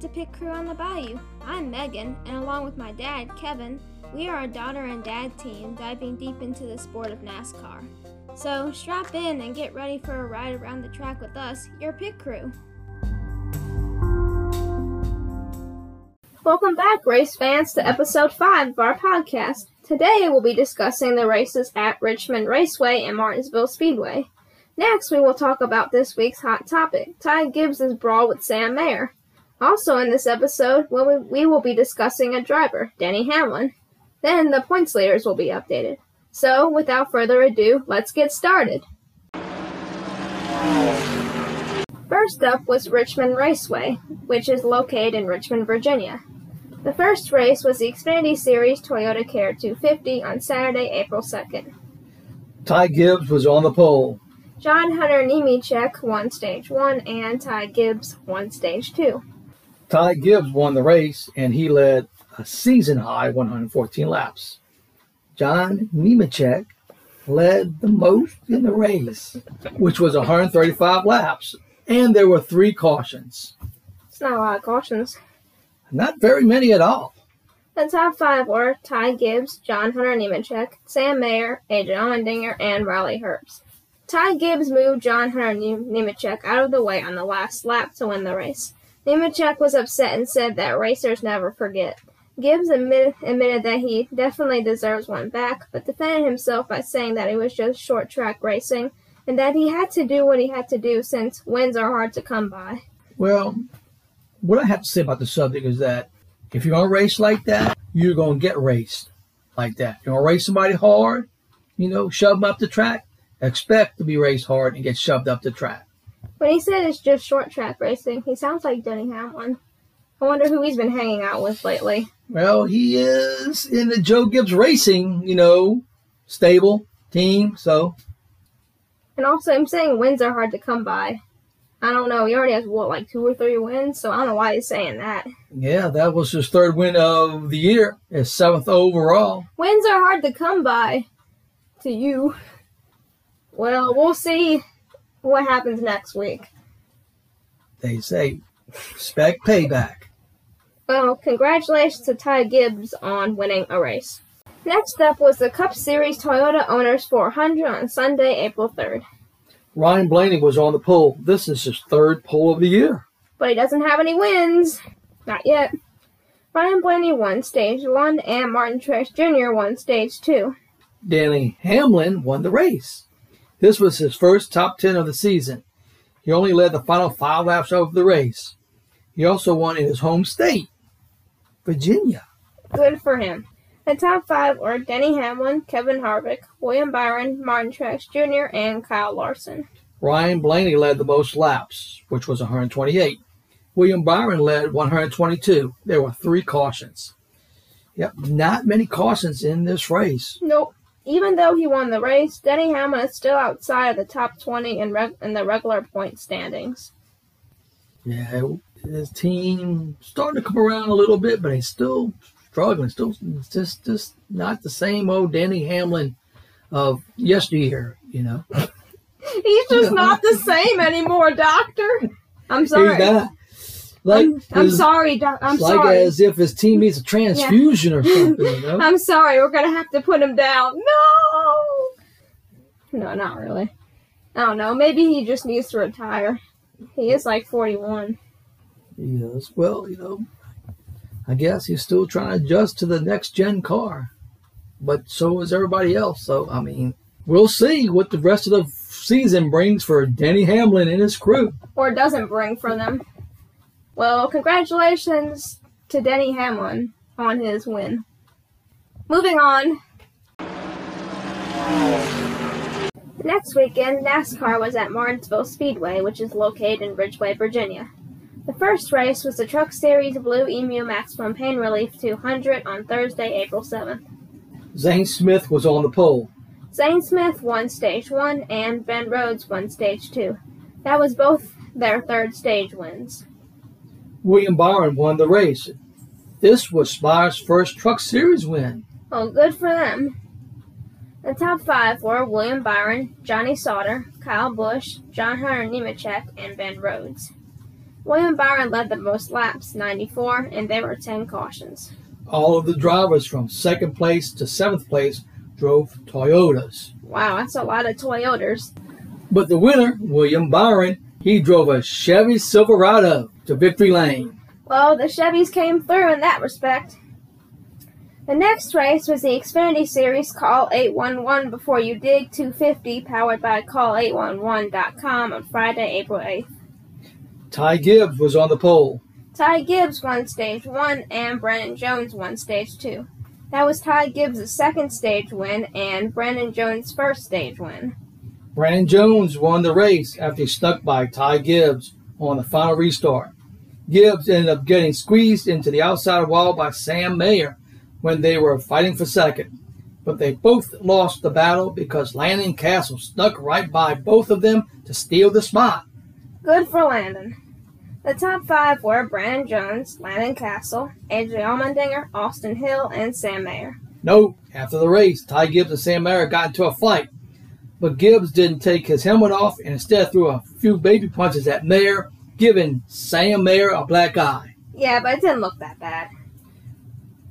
to Pit Crew on the Bayou. I'm Megan, and along with my dad, Kevin, we are a daughter and dad team diving deep into the sport of NASCAR. So strap in and get ready for a ride around the track with us, your Pit Crew. Welcome back, race fans, to episode 5 of our podcast. Today we'll be discussing the races at Richmond Raceway and Martinsville Speedway. Next, we will talk about this week's hot topic Ty Gibbs' brawl with Sam Mayer. Also, in this episode, we will be discussing a driver, Denny Hamlin. Then the points leaders will be updated. So, without further ado, let's get started. First up was Richmond Raceway, which is located in Richmond, Virginia. The first race was the Xfinity Series Toyota Care 250 on Saturday, April 2nd. Ty Gibbs was on the pole. John Hunter Nemechek won stage 1 and Ty Gibbs won stage 2. Ty Gibbs won the race and he led a season high 114 laps. John Nemechek led the most in the race, which was 135 laps, and there were three cautions. It's not a lot of cautions. Not very many at all. The top five were Ty Gibbs, John Hunter Nemechek, Sam Mayer, Adrian Allmendinger, and Riley Herbst. Ty Gibbs moved John Hunter Nemechek out of the way on the last lap to win the race. Nemechek was upset and said that racers never forget. Gibbs admit, admitted that he definitely deserves one back, but defended himself by saying that it was just short track racing and that he had to do what he had to do since wins are hard to come by. Well, what I have to say about the subject is that if you're going to race like that, you're going to get raced like that. You're going to race somebody hard, you know, shove them up the track, expect to be raced hard and get shoved up the track. When he said it's just short track racing, he sounds like Denny Hamlin. I wonder who he's been hanging out with lately. Well, he is in the Joe Gibbs Racing, you know, stable team, so. And also, I'm saying wins are hard to come by. I don't know. He already has, what, like two or three wins? So I don't know why he's saying that. Yeah, that was his third win of the year, his seventh overall. Wins are hard to come by to you. Well, we'll see what happens next week. They say, expect payback. Well, congratulations to Ty Gibbs on winning a race. Next up was the Cup Series Toyota Owners 400 on Sunday, April 3rd. Ryan Blaney was on the pole. This is his third pole of the year. But he doesn't have any wins. Not yet. Ryan Blaney won stage 1 and Martin Truex Jr. won stage 2. Denny Hamlin won the race. This was his first top 10 of the season. He only led the final five laps of the race. He also won in his home state, Virginia. Good for him. The top five were Denny Hamlin, Kevin Harvick, William Byron, Martin Truex Jr., and Kyle Larson. Ryan Blaney led the most laps, which was 128. William Byron led 122. There were three cautions. Yep, not many cautions in this race. Nope. Even though he won the race, Denny Hamlin is still outside of the top 20 in, reg- in the regular point standings. Yeah, his team starting to come around a little bit, but he's still struggling. Still, just just not the same old Denny Hamlin of yesteryear. You know, he's just not the same anymore, Doctor. I'm sorry. He's not. Like I'm, I'm sorry, doc- I'm like sorry. Like as if his team needs a transfusion yeah. or something. You know? I'm sorry. We're gonna have to put him down. No. No, not really. I don't know. Maybe he just needs to retire. He is like 41. Yes. Well, you know, I guess he's still trying to adjust to the next gen car, but so is everybody else. So I mean, we'll see what the rest of the season brings for Denny Hamlin and his crew, or doesn't bring for them. Well, congratulations to Denny Hamlin on his win. Moving on. Next weekend, NASCAR was at Martinsville Speedway, which is located in Ridgeway, Virginia. The first race was the Truck Series Blue Emu Maximum Pain Relief 200 on Thursday, April 7th. Zane Smith was on the pole. Zane Smith won Stage 1 and Ben Rhodes won Stage 2. That was both their third stage wins. William Byron won the race. This was Spire's first Truck Series win. Well, good for them. The top five were William Byron, Johnny Sauter, Kyle Busch, John Hunter Nemechek, and Ben Rhodes. William Byron led the most laps, 94, and there were 10 cautions. All of the drivers from second place to seventh place drove Toyotas. Wow, that's a lot of Toyotas. But the winner, William Byron, he drove a Chevy Silverado to victory lane. Well, the Chevys came through in that respect. The next race was the Xfinity Series Call 811 Before You Dig 250, powered by Call811.com on Friday, April 8th. Ty Gibbs was on the pole. Ty Gibbs won Stage 1 and Brandon Jones won Stage 2. That was Ty Gibbs' second stage win and Brandon Jones' first stage win. Brandon Jones won the race after he stuck by Ty Gibbs on the final restart. Gibbs ended up getting squeezed into the outside wall by Sam Mayer when they were fighting for second. But they both lost the battle because Landon Cassill stuck right by both of them to steal the spot. Good for Landon. The top five were Brandon Jones, Landon Cassill, AJ Allmendinger, Austin Hill, and Sam Mayer. Note, after the race, Ty Gibbs and Sam Mayer got into a fight. But Gibbs didn't take his helmet off and instead threw a few baby punches at Mayer, giving Sam Mayer a black eye. Yeah, but it didn't look that bad.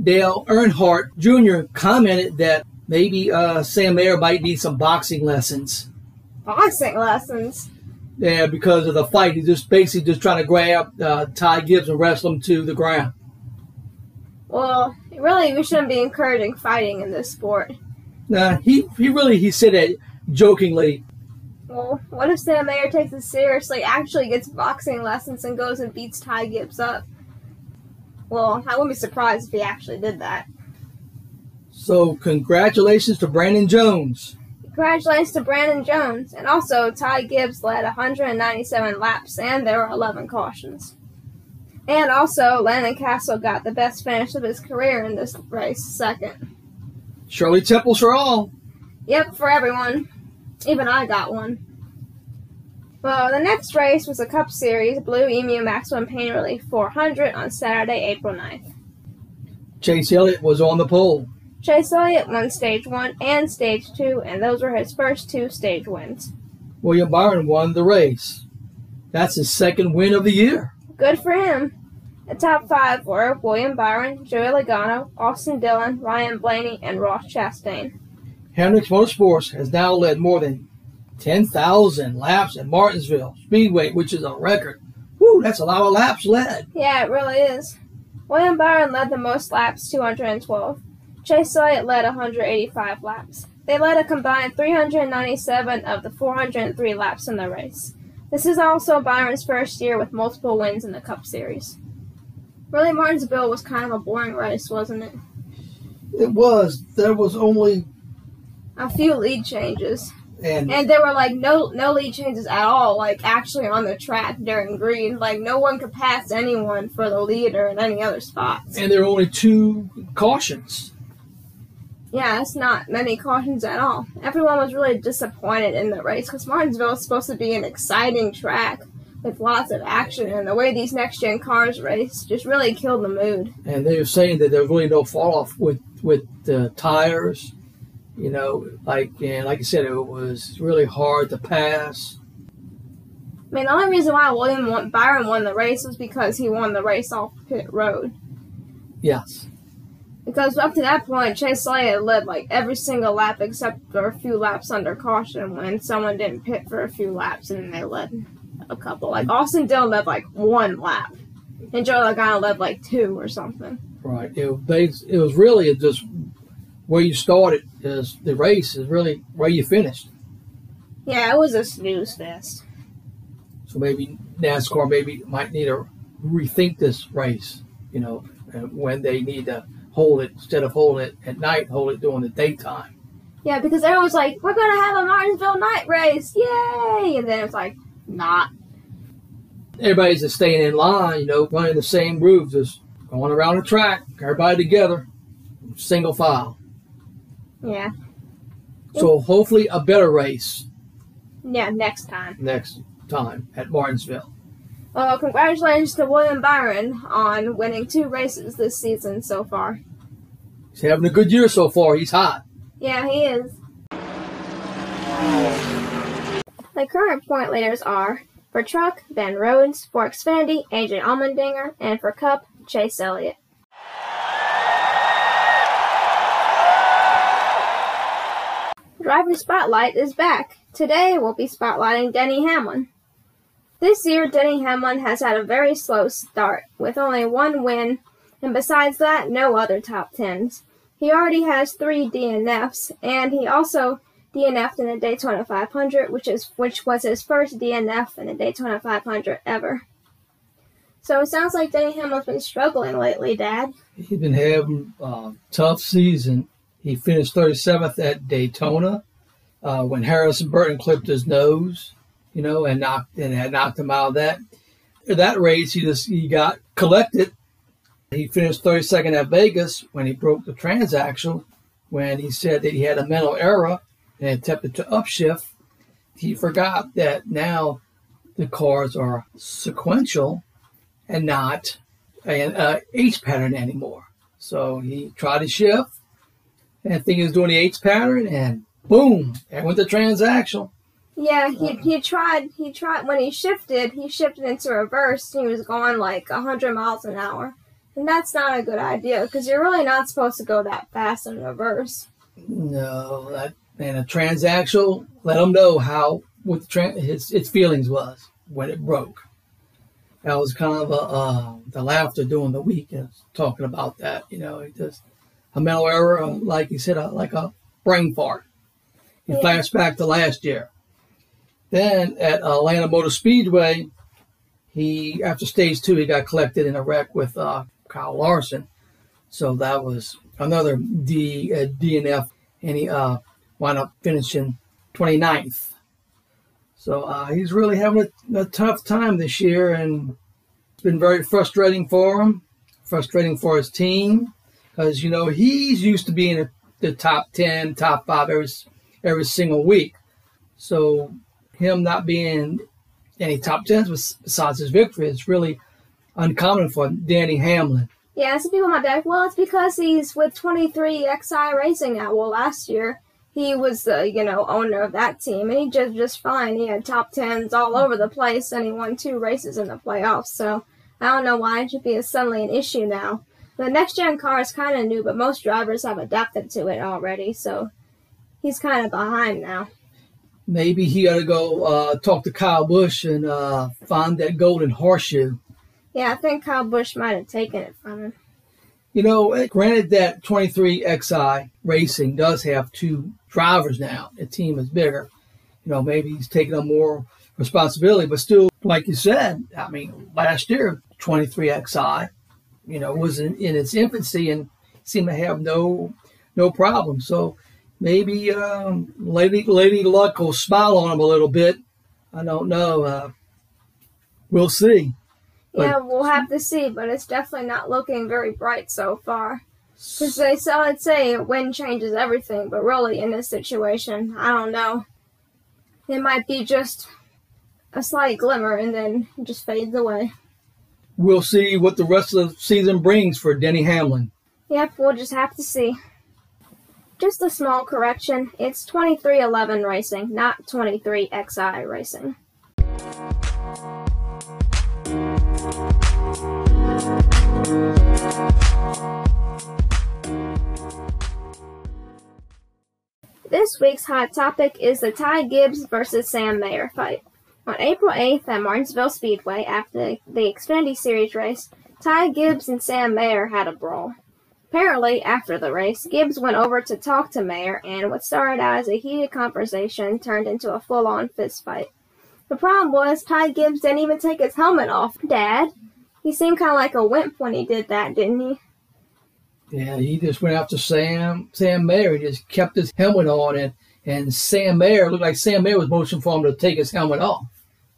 Dale Earnhardt Jr. commented that maybe uh, Sam Mayer might need some boxing lessons. Boxing lessons? Yeah, because of the fight. He's just basically just trying to grab uh, Ty Gibbs and wrestle him to the ground. Well, really, we shouldn't be encouraging fighting in this sport. Nah, he, he really, he said it jokingly. Well, what if Sam Mayer takes this seriously, actually gets boxing lessons, and goes and beats Ty Gibbs up? Well, I wouldn't be surprised if he actually did that. So, congratulations to Brandon Jones. Congratulations to Brandon Jones. And also, Ty Gibbs led 197 laps, and there were 11 cautions. And also, Landon Cassill got the best finish of his career in this race, second. Shirley Temples for all. Yep, for everyone. Even I got one. Well, the next race was the Cup Series Blue Emu Maximum Pain Relief 400 on Saturday, April 9th. Chase Elliott was on the pole. Chase Elliott won Stage 1 and Stage 2, and those were his first two stage wins. William Byron won the race. That's his second win of the year. Good for him. The top five were William Byron, Joey Logano, Austin Dillon, Ryan Blaney, and Ross Chastain. Hendricks Motorsports has now led more than 10,000 laps at Martinsville Speedway, which is a record. Woo, that's a lot of laps led. Yeah, it really is. William Byron led the most laps, 212. Chase Elliott led 185 laps. They led a combined 397 of the 403 laps in the race. This is also Byron's first year with multiple wins in the Cup Series. Really, Martinsville was kind of a boring race, wasn't it? It was. There was only A few lead changes. and And there were like no no lead changes at all, like actually on the track during green. Like no one could pass anyone for the lead or in any other spots. and there were only two cautions. Yeah, it's not many cautions at all. Everyone was really disappointed in the race because Martinsville is supposed to be an exciting track with lots of action, and the way these next gen cars race just really killed the mood. And they were saying that there was really no fall off with with the tires. You know, like and like I said, it was really hard to pass. I mean, the only reason why William won, Byron won the race was because he won the race off pit road. Yes. Because up to that point, Chase Elliott led like every single lap except for a few laps under caution when someone didn't pit for a few laps and they led a couple. Like Austin Dillon led like one lap, and Joe Logano led like two or something. Right. It, they, it was really just where you started is the race is really where you finished. Yeah, it was a snooze fest. So maybe NASCAR maybe might need to rethink this race. You know, uh, when they need to hold it instead of holding it at night, hold it during the daytime. Yeah, because everyone was like, "We're gonna have a Martinsville night race, yay!" And then it's like, not. Everybody's just staying in line. You know, running the same grooves, just going around the track, everybody together, single file. Yeah, So hopefully a better race yeah. Next time. next time at Martinsville. Well, congratulations to William Byron on winning two races this season so far. He's having a good year so far. He's hot. Yeah, he is. The current point leaders are For Truck, Ben Rhodes. For Xfinity, AJ Allmendinger. And for Cup, Chase Elliott. Driver Spotlight is back. Today we'll be spotlighting Denny Hamlin. This year, Denny Hamlin has had a very slow start, with only one win, and besides that, no other top tens. He already has three DNFs, and he also DNF'd in the Daytona 500, which is which was his first DNF in the Daytona 500 ever. So it sounds like Denny Hamlin's been struggling lately, Dad. He's been having a tough season. He finished 37th at Daytona uh, when Harrison Burton clipped his nose, you know, and knocked and had knocked him out of that. That race, he just he got collected. He finished 32nd at Vegas when he broke the transaxle. When he said that he had a mental error and attempted to upshift, he forgot that now the cars are sequential and not an uh, H pattern anymore. So he tried to shift and think he was doing the H pattern, and boom, there went the transaxle. Yeah, he, he tried. He tried when he shifted. He shifted into reverse. and He was going like hundred miles an hour, and that's not a good idea because you're really not supposed to go that fast in reverse. No, that and a transaxle. Let him know how what the tra- his its feelings was when it broke. That was kind of a uh, the laughter during the week is talking about that. You know, it just a mental error, uh, like you said, like a brain fart. He flashed back to last year. Then at Atlanta Motor Speedway, he after stage two, he got collected in a wreck with uh, Kyle Larson. So that was another D uh, DNF, and he uh, wound up finishing 29th. So uh, he's really having a, a tough time this year, and it's been very frustrating for him, frustrating for his team, because you know he's used to being in the top 10, top five every every single week. So him not being any top tens besides his victory is really uncommon for Danny Hamlin. Yeah, some people might be like, well, it's because he's with 23 XI Racing now. Well, last year he was the you know owner of that team, and he did just fine. He had top tens all over the place, and he won two races in the playoffs. So I don't know why it should be suddenly an issue now. The next gen car is kind of new, but most drivers have adapted to it already. So he's kind of behind now. Maybe he got to go uh, talk to Kyle Busch and uh, find that golden horseshoe. Yeah, I think Kyle Busch might have taken it from him. You know, granted that 23XI Racing does have two drivers now. The team is bigger. You know, maybe he's taking on more responsibility, but still, like you said, I mean, last year, 23XI, you know, was in, in its infancy and seemed to have no no problem. So maybe um, Lady Lady Luck will smile on him a little bit. I don't know. Uh, we'll see. But- Yeah, we'll have to see, but it's definitely not looking very bright so far. Because they so I'd say wind changes everything, but really in this situation, I don't know. It might be just a slight glimmer and then just fades away. We'll see what the rest of the season brings for Denny Hamlin. Yep, we'll just have to see. Just a small correction. It's 2311 Racing, not 23XI Racing. This week's hot topic is the Ty Gibbs versus Sam Mayer fight. On April 8th at Martinsville Speedway, after the Xfinity Series race, Ty Gibbs and Sam Mayer had a brawl. Apparently, after the race, Gibbs went over to talk to Mayer, and what started out as a heated conversation turned into a full on fist fight. The problem was, Ty Gibbs didn't even take his helmet off. Dad, he seemed kind of like a wimp when he did that, didn't he? Yeah, he just went after Sam Sam Mayer. He just kept his helmet on, and and Sam Mayer looked like Sam Mayer was motioning for him to take his helmet off.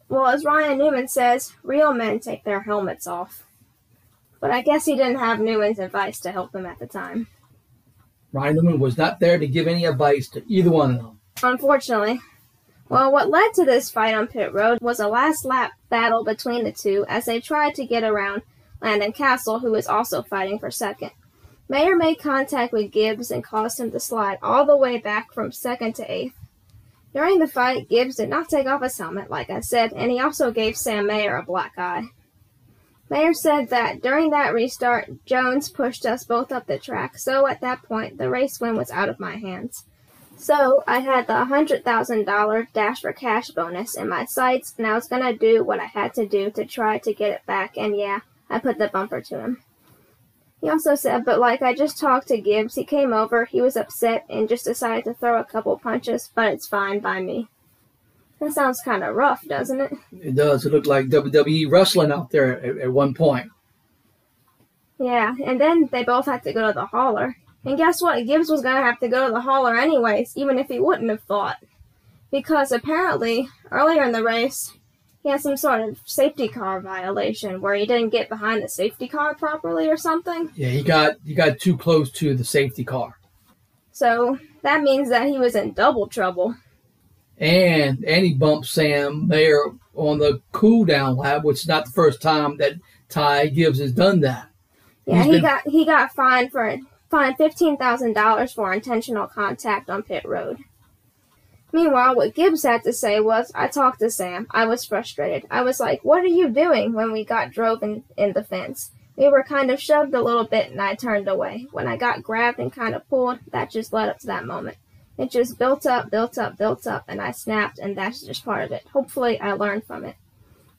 Well, as Ryan Newman says, real men take their helmets off. But I guess he didn't have Newman's advice to help him at the time. Ryan Newman was not there to give any advice to either one of them. Unfortunately. Well, what led to this fight on pit road was a last lap battle between the two as they tried to get around Landon Cassill, who was also fighting for second. Mayer made contact with Gibbs and caused him to slide all the way back from second to eighth. During the fight, Gibbs did not take off his helmet, like I said, and he also gave Sam Mayer a black eye. Mayer said that during that restart, Jones pushed us both up the track, so at that point, the race win was out of my hands. So I had the $100,000 Dash for Cash bonus in my sights, and I was going to do what I had to do to try to get it back, and yeah, I put the bumper to him. He also said, but like I just talked to Gibbs, he came over, he was upset, and just decided to throw a couple punches, but it's fine by me. That sounds kind of rough, doesn't it? It does. It looked like WWE wrestling out there at, at one point. Yeah, and then they both had to go to the hauler. And guess what? Gibbs was going to have to go to the hauler anyways, even if he wouldn't have thought. Because apparently, earlier in the race, he had some sort of safety car violation where he didn't get behind the safety car properly or something. Yeah, he got he got too close to the safety car. So that means that he was in double trouble. And and he bumped Sam there on the cool down lap, which is not the first time that Ty Gibbs has done that. Yeah, He's he been- got he got fined for fined fifteen thousand dollars for intentional contact on pit road. Meanwhile, what Gibbs had to say was, I talked to Sam. I was frustrated. I was like, What are you doing when we got drove in, in the fence? We were kind of shoved a little bit and I turned away. When I got grabbed and kind of pulled, that just led up to that moment. It just built up, built up, built up, and I snapped, and that's just part of it. Hopefully, I learned from it.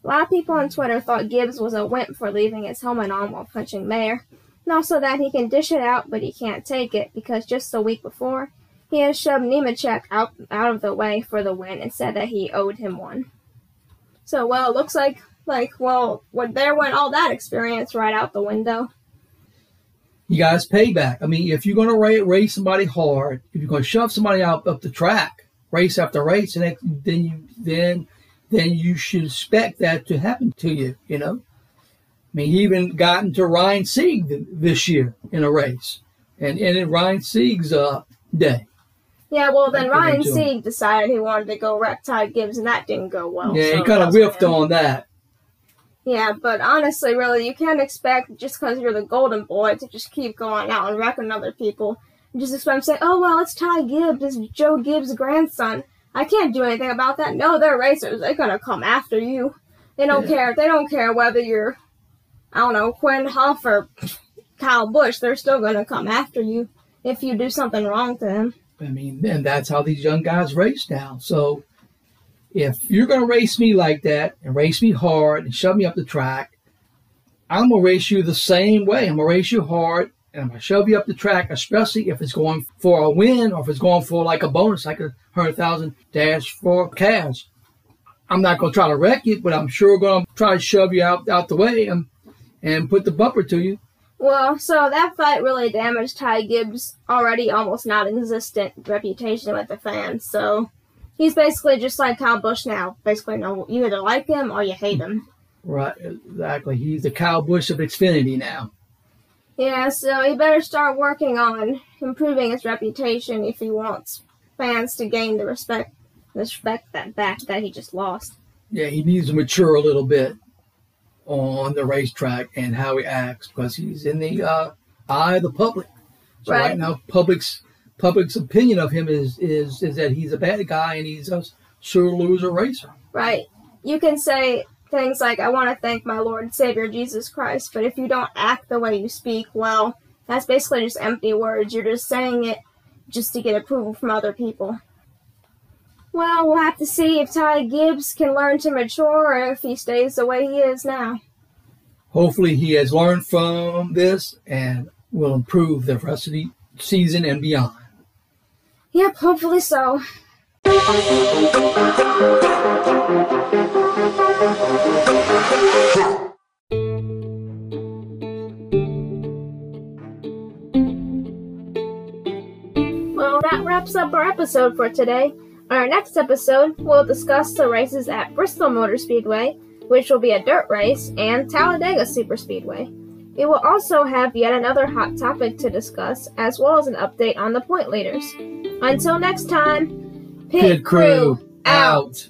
A lot of people on Twitter thought Gibbs was a wimp for leaving his helmet on while punching Mayer, and also that he can dish it out, but he can't take it because just the week before, he had shoved Nemechek out, out of the way for the win and said that he owed him one. So, well, it looks like, like, well, what there went all that experience right out the window. You guys payback. I mean, if you're going to race, somebody hard, if you're going to shove somebody out up the track, race after race, and then- you then then you should expect that to happen to you. You know, I mean, he even got into Ryan Sieg th- this year in a race, and and in Ryan Sieg's uh, day. Yeah, well, then That could be Ryan. Sieg decided he wanted to go wreck Ty Gibbs, and that didn't go well. yeah, so he kind of whiffed on that. Yeah, but honestly, really, you can't expect just because you're the golden boy to just keep going out and wrecking other people. You just expect them to say, "Oh well, it's Ty Gibbs, it's Joe Gibbs' grandson. I can't do anything about that." No, they're racers. They're gonna come after you. They don't Yeah. care. They don't care whether you're, I don't know, Quin Houff or Kyle Busch. They're still gonna come after you if you do something wrong to them. I mean, and that's how these young guys race now. So if you're going to race me like that and race me hard and shove me up the track, I'm going to race you the same way. I'm going to race you hard and I'm going to shove you up the track, especially if it's going for a win or if it's going for like a bonus, like a 100,000 dash for cash. I'm not going to try to wreck you, but I'm sure going to try to shove you out, out the way and, and put the bumper to you. Well, so that fight really damaged Ty Gibbs' already almost non-existent reputation with the fans. So he's basically just like Kyle Busch now. Basically, no, you either like him or you hate him. Right, exactly. He's the Kyle Busch of Xfinity now. Yeah, so he better start working on improving his reputation if he wants fans to gain the respect, the respect that back that he just lost. yeah, he needs to mature a little bit on the racetrack and how he acts because he's in the uh, eye of the public. So right. Right. now, public's public's opinion of him is is is that he's a bad guy and he's a sure loser racer. Right. You can say things like, I want to thank my Lord and Savior Jesus Christ, but if you don't act the way you speak, well, that's basically just empty words. You're just saying it just to get approval from other people. Well, we'll have to see if Ty Gibbs can learn to mature or if he stays the way he is now. Hopefully, he has learned from this and will improve the rest of the season and beyond. Yep, hopefully so. Well, that wraps up our episode for today. On our next episode, we'll discuss the races at Bristol Motor Speedway, which will be a dirt race, and Talladega Superspeedway. We will also have yet another hot topic to discuss, as well as an update on the point leaders. Until next time, Pit crew out.